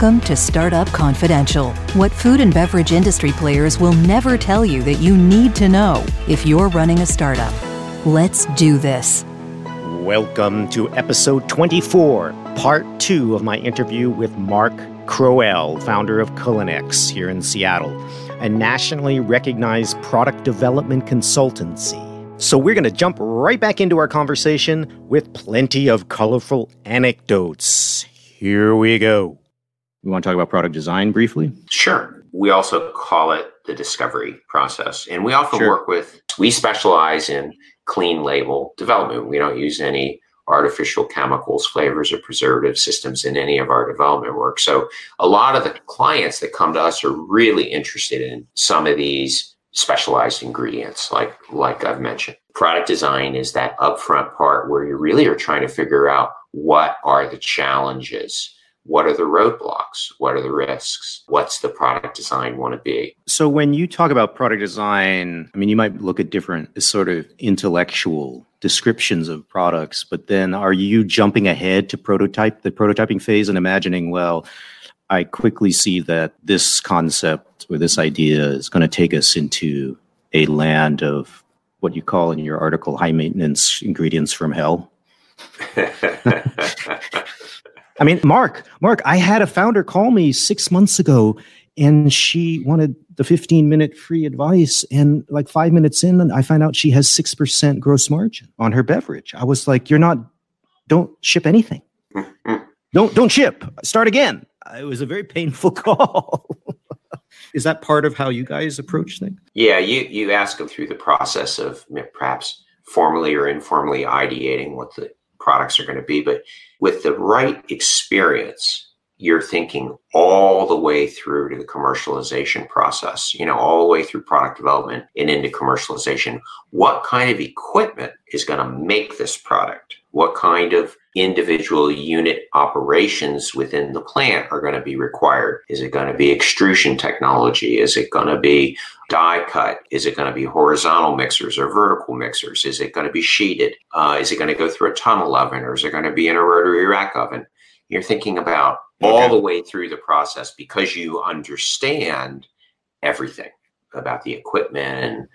Welcome to Startup Confidential, what food and beverage industry players will never tell you that you need to know if you're running a startup. Let's do this. Welcome to episode 24, part two of my interview with Mark Crowell, founder of Culinex here in Seattle, a nationally recognized product development consultancy. So, we're going to jump right back into our conversation with plenty of colorful anecdotes. Here we go. We want to talk about product design briefly? Sure. We also call it the discovery process. And we often Sure. work with, we specialize in clean label development. We don't use any artificial chemicals, flavors, or preservative systems in any of our development work. So a lot of the clients that come to us are really interested in some of these specialized ingredients, like like I've mentioned. Product design is that upfront part where you really are trying to figure out what are the challenges, what are the roadblocks, what are the risks, what's the product design want to be. So, when you talk about product design, I mean, you might look at different sort of intellectual descriptions of products, but then are you jumping ahead to prototype the prototyping phase and imagining, well, I quickly see that this concept or this idea is going to take us into a land of what you call in your article high maintenance ingredients from hell? I mean, Mark, Mark, I had a founder call me six months ago and she wanted the 15 minute free advice. And like five minutes in, I find out she has 6% gross margin on her beverage. I was like, you're not, don't ship anything. Mm-hmm. Don't, don't ship. Start again. It was a very painful call. Is that part of how you guys approach things? yeah, you you ask them through the process of perhaps formally or informally ideating what the products are going to be, but with the right experience, you're thinking all the way through to the commercialization process, you know, all the way through product development and into commercialization. What kind of equipment is going to make this product? What kind of individual unit operations within the plant are going to be required? Is it going to be extrusion technology? Is it going to be die cut? Is it going to be horizontal mixers or vertical mixers? Is it going to be sheeted? Uh, is it going to go through a tunnel oven or is it going to be in a rotary rack oven? You're thinking about all the way through the process because you understand everything about the equipment and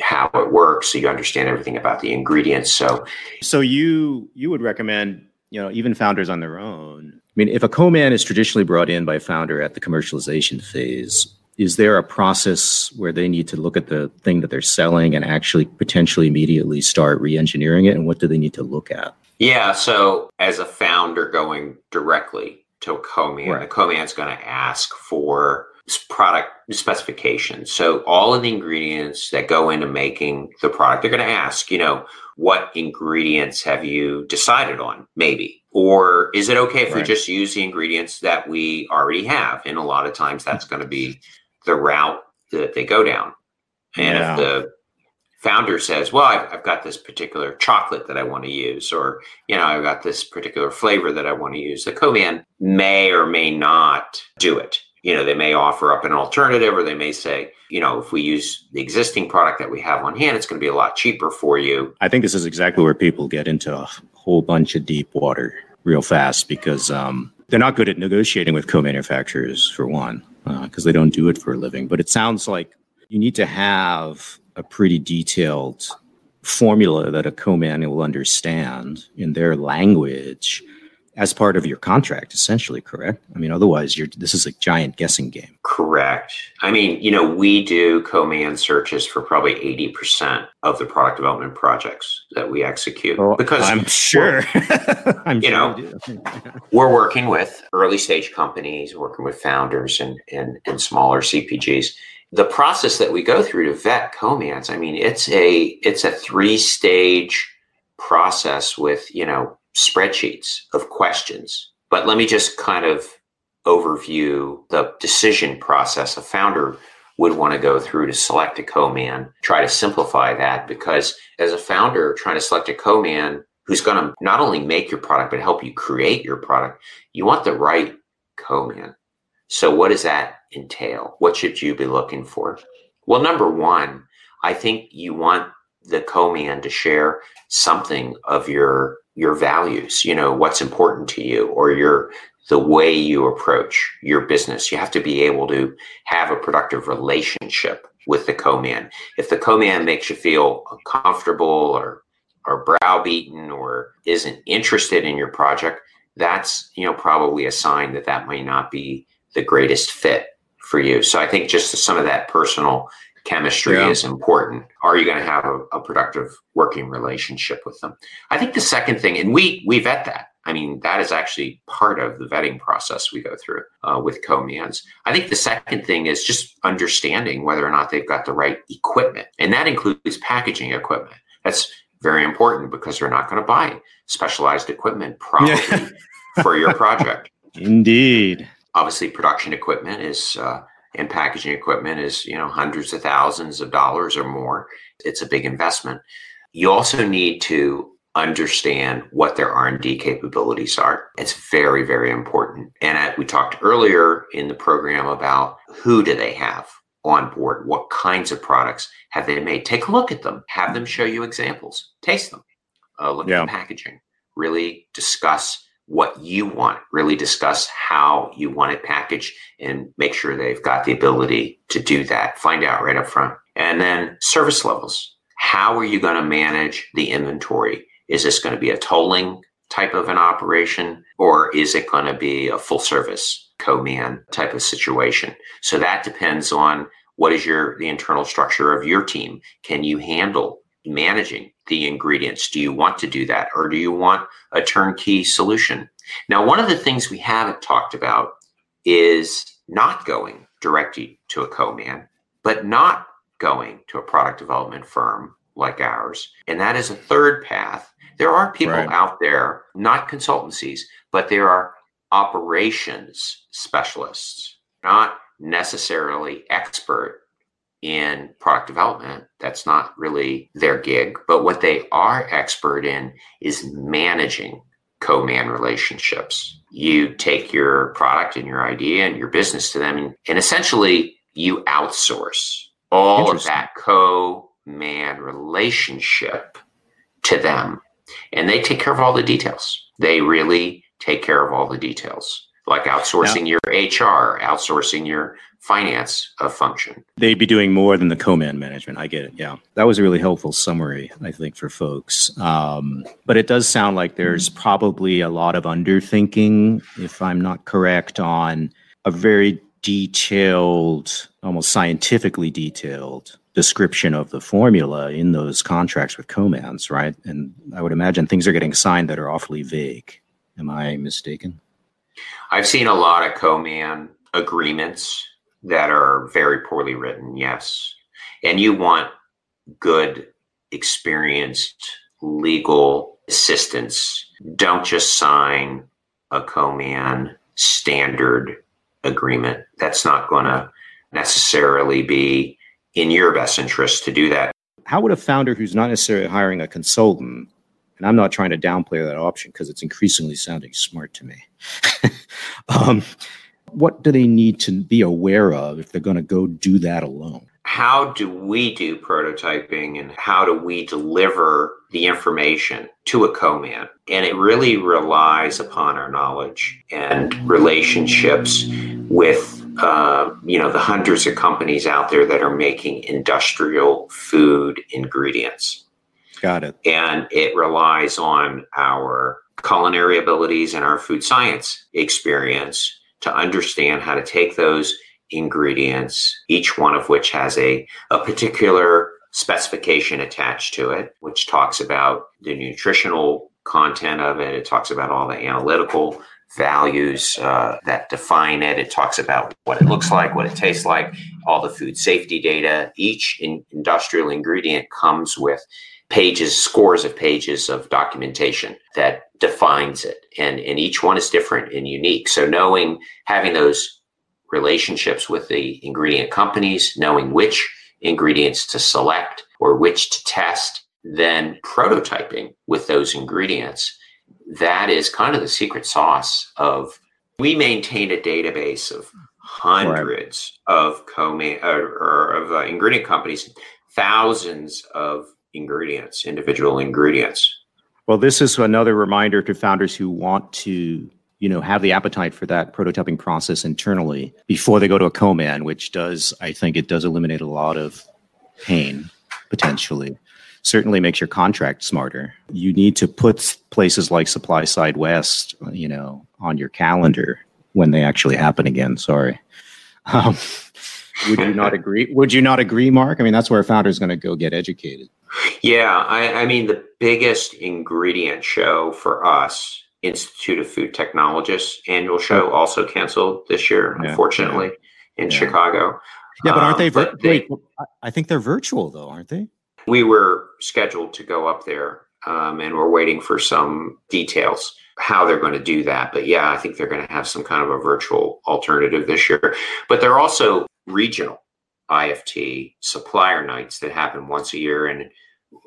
how it works. So you understand everything about the ingredients. So So you you would recommend, you know, even founders on their own. I mean, if a co-man is traditionally brought in by a founder at the commercialization phase, is there a process where they need to look at the thing that they're selling and actually potentially immediately start re-engineering it? And what do they need to look at? Yeah. So as a founder going directly to a co-man, Right. the co-man's going to ask for product specifications. So all of the ingredients that go into making the product, they're going to ask, you know, what ingredients have you decided on? Maybe. Or is it okay if we just use the ingredients that we already have? And a lot of times that's going to be the route that they go down. And Yeah. if the founder says, well, I've, I've got this particular chocolate that I want to use, or, you know, I've got this particular flavor that I want to use, the co-man may or may not do it. You know, they may offer up an alternative, or they may say, you know, if we use the existing product that we have on hand, it's going to be a lot cheaper for you. I think this is exactly where people get into a whole bunch of deep water real fast because um, they're not good at negotiating with co-manufacturers for one, because they don't do it for a living. But it sounds like you need to have a pretty detailed formula that a co-man will understand in their language as part of your contract, essentially. Correct? I mean, otherwise, you're this is a giant guessing game. Correct. I mean, you know, we do co-man searches for probably 80% of the product development projects that we execute because I'm sure, I'm you sure know, we're working with early stage companies, working with founders and, and, and smaller CPGs. The process that we go through to vet comans, I mean, it's a it's a three stage process with you know spreadsheets of questions. But let me just kind of overview the decision process a founder would want to go through to select a co-man. Try to simplify that because as a founder trying to select a co-man who's going to not only make your product but help you create your product, you want the right co-man. So what does that entail? What should you be looking for? Well, number one, I think you want the co-man to share something of your your values, you know, what's important to you or your the way you approach your business. You have to be able to have a productive relationship with the co-man. If the co-man makes you feel uncomfortable or or browbeaten or isn't interested in your project, that's you know probably a sign that that may not be the greatest fit for you. So I think just some of that personal chemistry yeah. is important. Are you going to have a, a, productive working relationship with them? I think the second thing, and we we vet that. I mean, that is actually part of the vetting process we go through uh, with co-mans. I think the second thing is just understanding whether or not they've got the right equipment, and that includes packaging equipment. That's very important because they're not going to buy specialized equipment probably for your project. Indeed. Obviously, production equipment is uh, and packaging equipment is you know hundreds of thousands of dollars or more. It's a big investment. You also need to understand what their R&D capabilities are. It's very, very important. And we talked earlier in the program about who do they have on board? What kinds of products have they made? Take a look at them. Have them show you examples. Taste them. Uh, look yeah. at the packaging. Really discuss what you want. Really discuss how you want it packaged and make sure they've got the ability to do that. Find out right up front. And then service levels. How are you going to manage the inventory? Is this going to be a tolling type of an operation or is it going to be a full service co-man type of situation? So that depends on what is your the internal structure of your team. Can you handle managing the ingredients? Do you want to do that or do you want a turnkey solution? Now, one of the things we haven't talked about is not going directly to a co-man, but not going to a product development firm like ours. And that is a third path there are people right. out there, not consultancies, but there are operations specialists, not necessarily expert in product development. That's not really their gig. But what they are expert in is managing co man relationships. You take your product and your idea and your business to them, and, and essentially you outsource all of that co man relationship to them and they take care of all the details. They really take care of all the details, like outsourcing your HR, outsourcing your finance function. They'd be doing more than the co-man management. I get it. Yeah, that was a really helpful summary, I think, for folks. Um, but it does sound like there's probably a lot of underthinking, if I'm not correct, on a very detailed, almost scientifically detailed description of the formula in those contracts with co-mans, right? And I would imagine things are getting signed that are awfully vague. Am I mistaken? I've seen a lot of co-man agreements that are very poorly written, yes. And you want good, experienced legal assistance. Don't just sign a co-man standard agreement. That's not going to necessarily be in your best interest to do that. How would a founder who's not necessarily hiring a consultant, and I'm not trying to downplay that option because it's increasingly sounding smart to me, um, what do they need to be aware of if they're going to go do that alone? How do we do prototyping and how do we deliver the information to a co-man? And it really relies upon our knowledge and relationships with uh, you know the hundreds of companies out there that are making industrial food ingredients. Got it. And it relies on our culinary abilities and our food science experience to understand how to take those ingredients, each one of which has a, a particular specification attached to it, which talks about the nutritional content of it. It talks about all the analytical values uh, that define it. It talks about what it looks like, what it tastes like, all the food safety data. Each in industrial ingredient comes with pages, scores of pages of documentation that defines it. And, and each one is different and unique. So knowing, having those relationships with the ingredient companies, knowing which ingredients to select or which to test, then prototyping with those ingredients that is kind of the secret sauce of we maintain a database of hundreds right. of co or, or of uh, ingredient companies, thousands of ingredients, individual ingredients. Well, this is another reminder to founders who want to you know, have the appetite for that prototyping process internally before they go to a co-man, which does, I think it does eliminate a lot of pain potentially. Certainly makes your contract smarter. You need to put places like Supply Side West, you know, on your calendar when they actually happen again. Sorry. Um, would you not agree? Would you not agree, Mark? I mean, that's where a founder is going to go get educated. Yeah, I, I mean, the biggest ingredient show for us, Institute of Food Technologists annual show, also canceled this year, yeah, unfortunately, yeah. in yeah. Chicago. Yeah, but aren't they, um, vir- they, wait, I think they're virtual though, aren't they? We were scheduled to go up there, um, and we're waiting for some details how they're going to do that. But yeah, I think they're going to have some kind of a virtual alternative this year. But they're also regional IFT supplier nights that happen once a year. And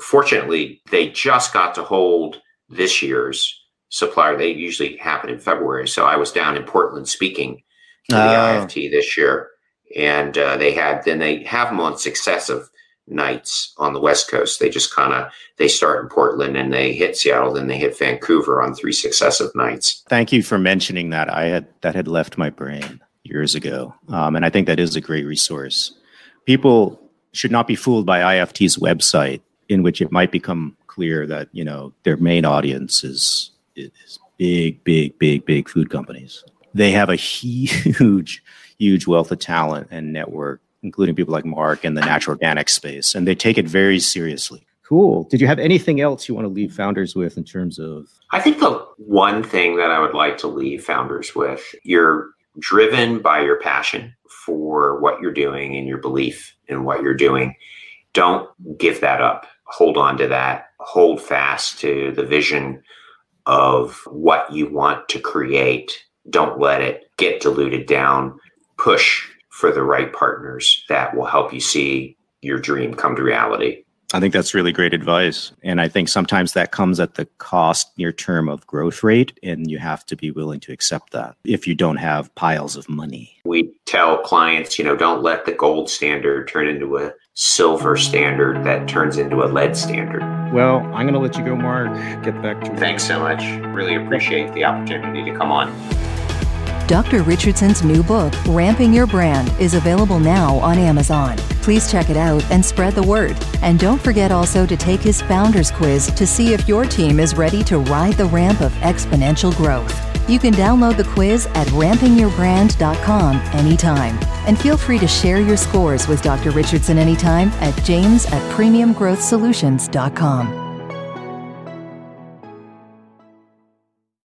fortunately, they just got to hold this year's supplier. They usually happen in February. So I was down in Portland speaking to the oh. IFT this year. And uh, they had, then they have them on successive nights on the West Coast. They just kind of they start in Portland and they hit Seattle, then they hit Vancouver on three successive nights. Thank you for mentioning that. I had that had left my brain years ago, um, and I think that is a great resource. People should not be fooled by IFT's website, in which it might become clear that you know their main audience is is big, big, big, big food companies. They have a huge, huge wealth of talent and network including people like Mark in the natural organic space, and they take it very seriously. Cool. Did you have anything else you want to leave founders with in terms of? I think the one thing that I would like to leave founders with you're driven by your passion for what you're doing and your belief in what you're doing. Don't give that up. Hold on to that. Hold fast to the vision of what you want to create. Don't let it get diluted down. Push for the right partners that will help you see your dream come to reality. I think that's really great advice. And I think sometimes that comes at the cost near term of growth rate, and you have to be willing to accept that if you don't have piles of money. We tell clients, you know, don't let the gold standard turn into a silver standard that turns into a lead standard. Well, I'm going to let you go, Mark. Get back to Thanks so much. Really appreciate the opportunity to come on. Dr. Richardson's new book, Ramping Your Brand, is available now on Amazon. Please check it out and spread the word. And don't forget also to take his Founders Quiz to see if your team is ready to ride the ramp of exponential growth. You can download the quiz at rampingyourbrand.com anytime. And feel free to share your scores with Dr. Richardson anytime at james at premiumgrowthsolutions.com.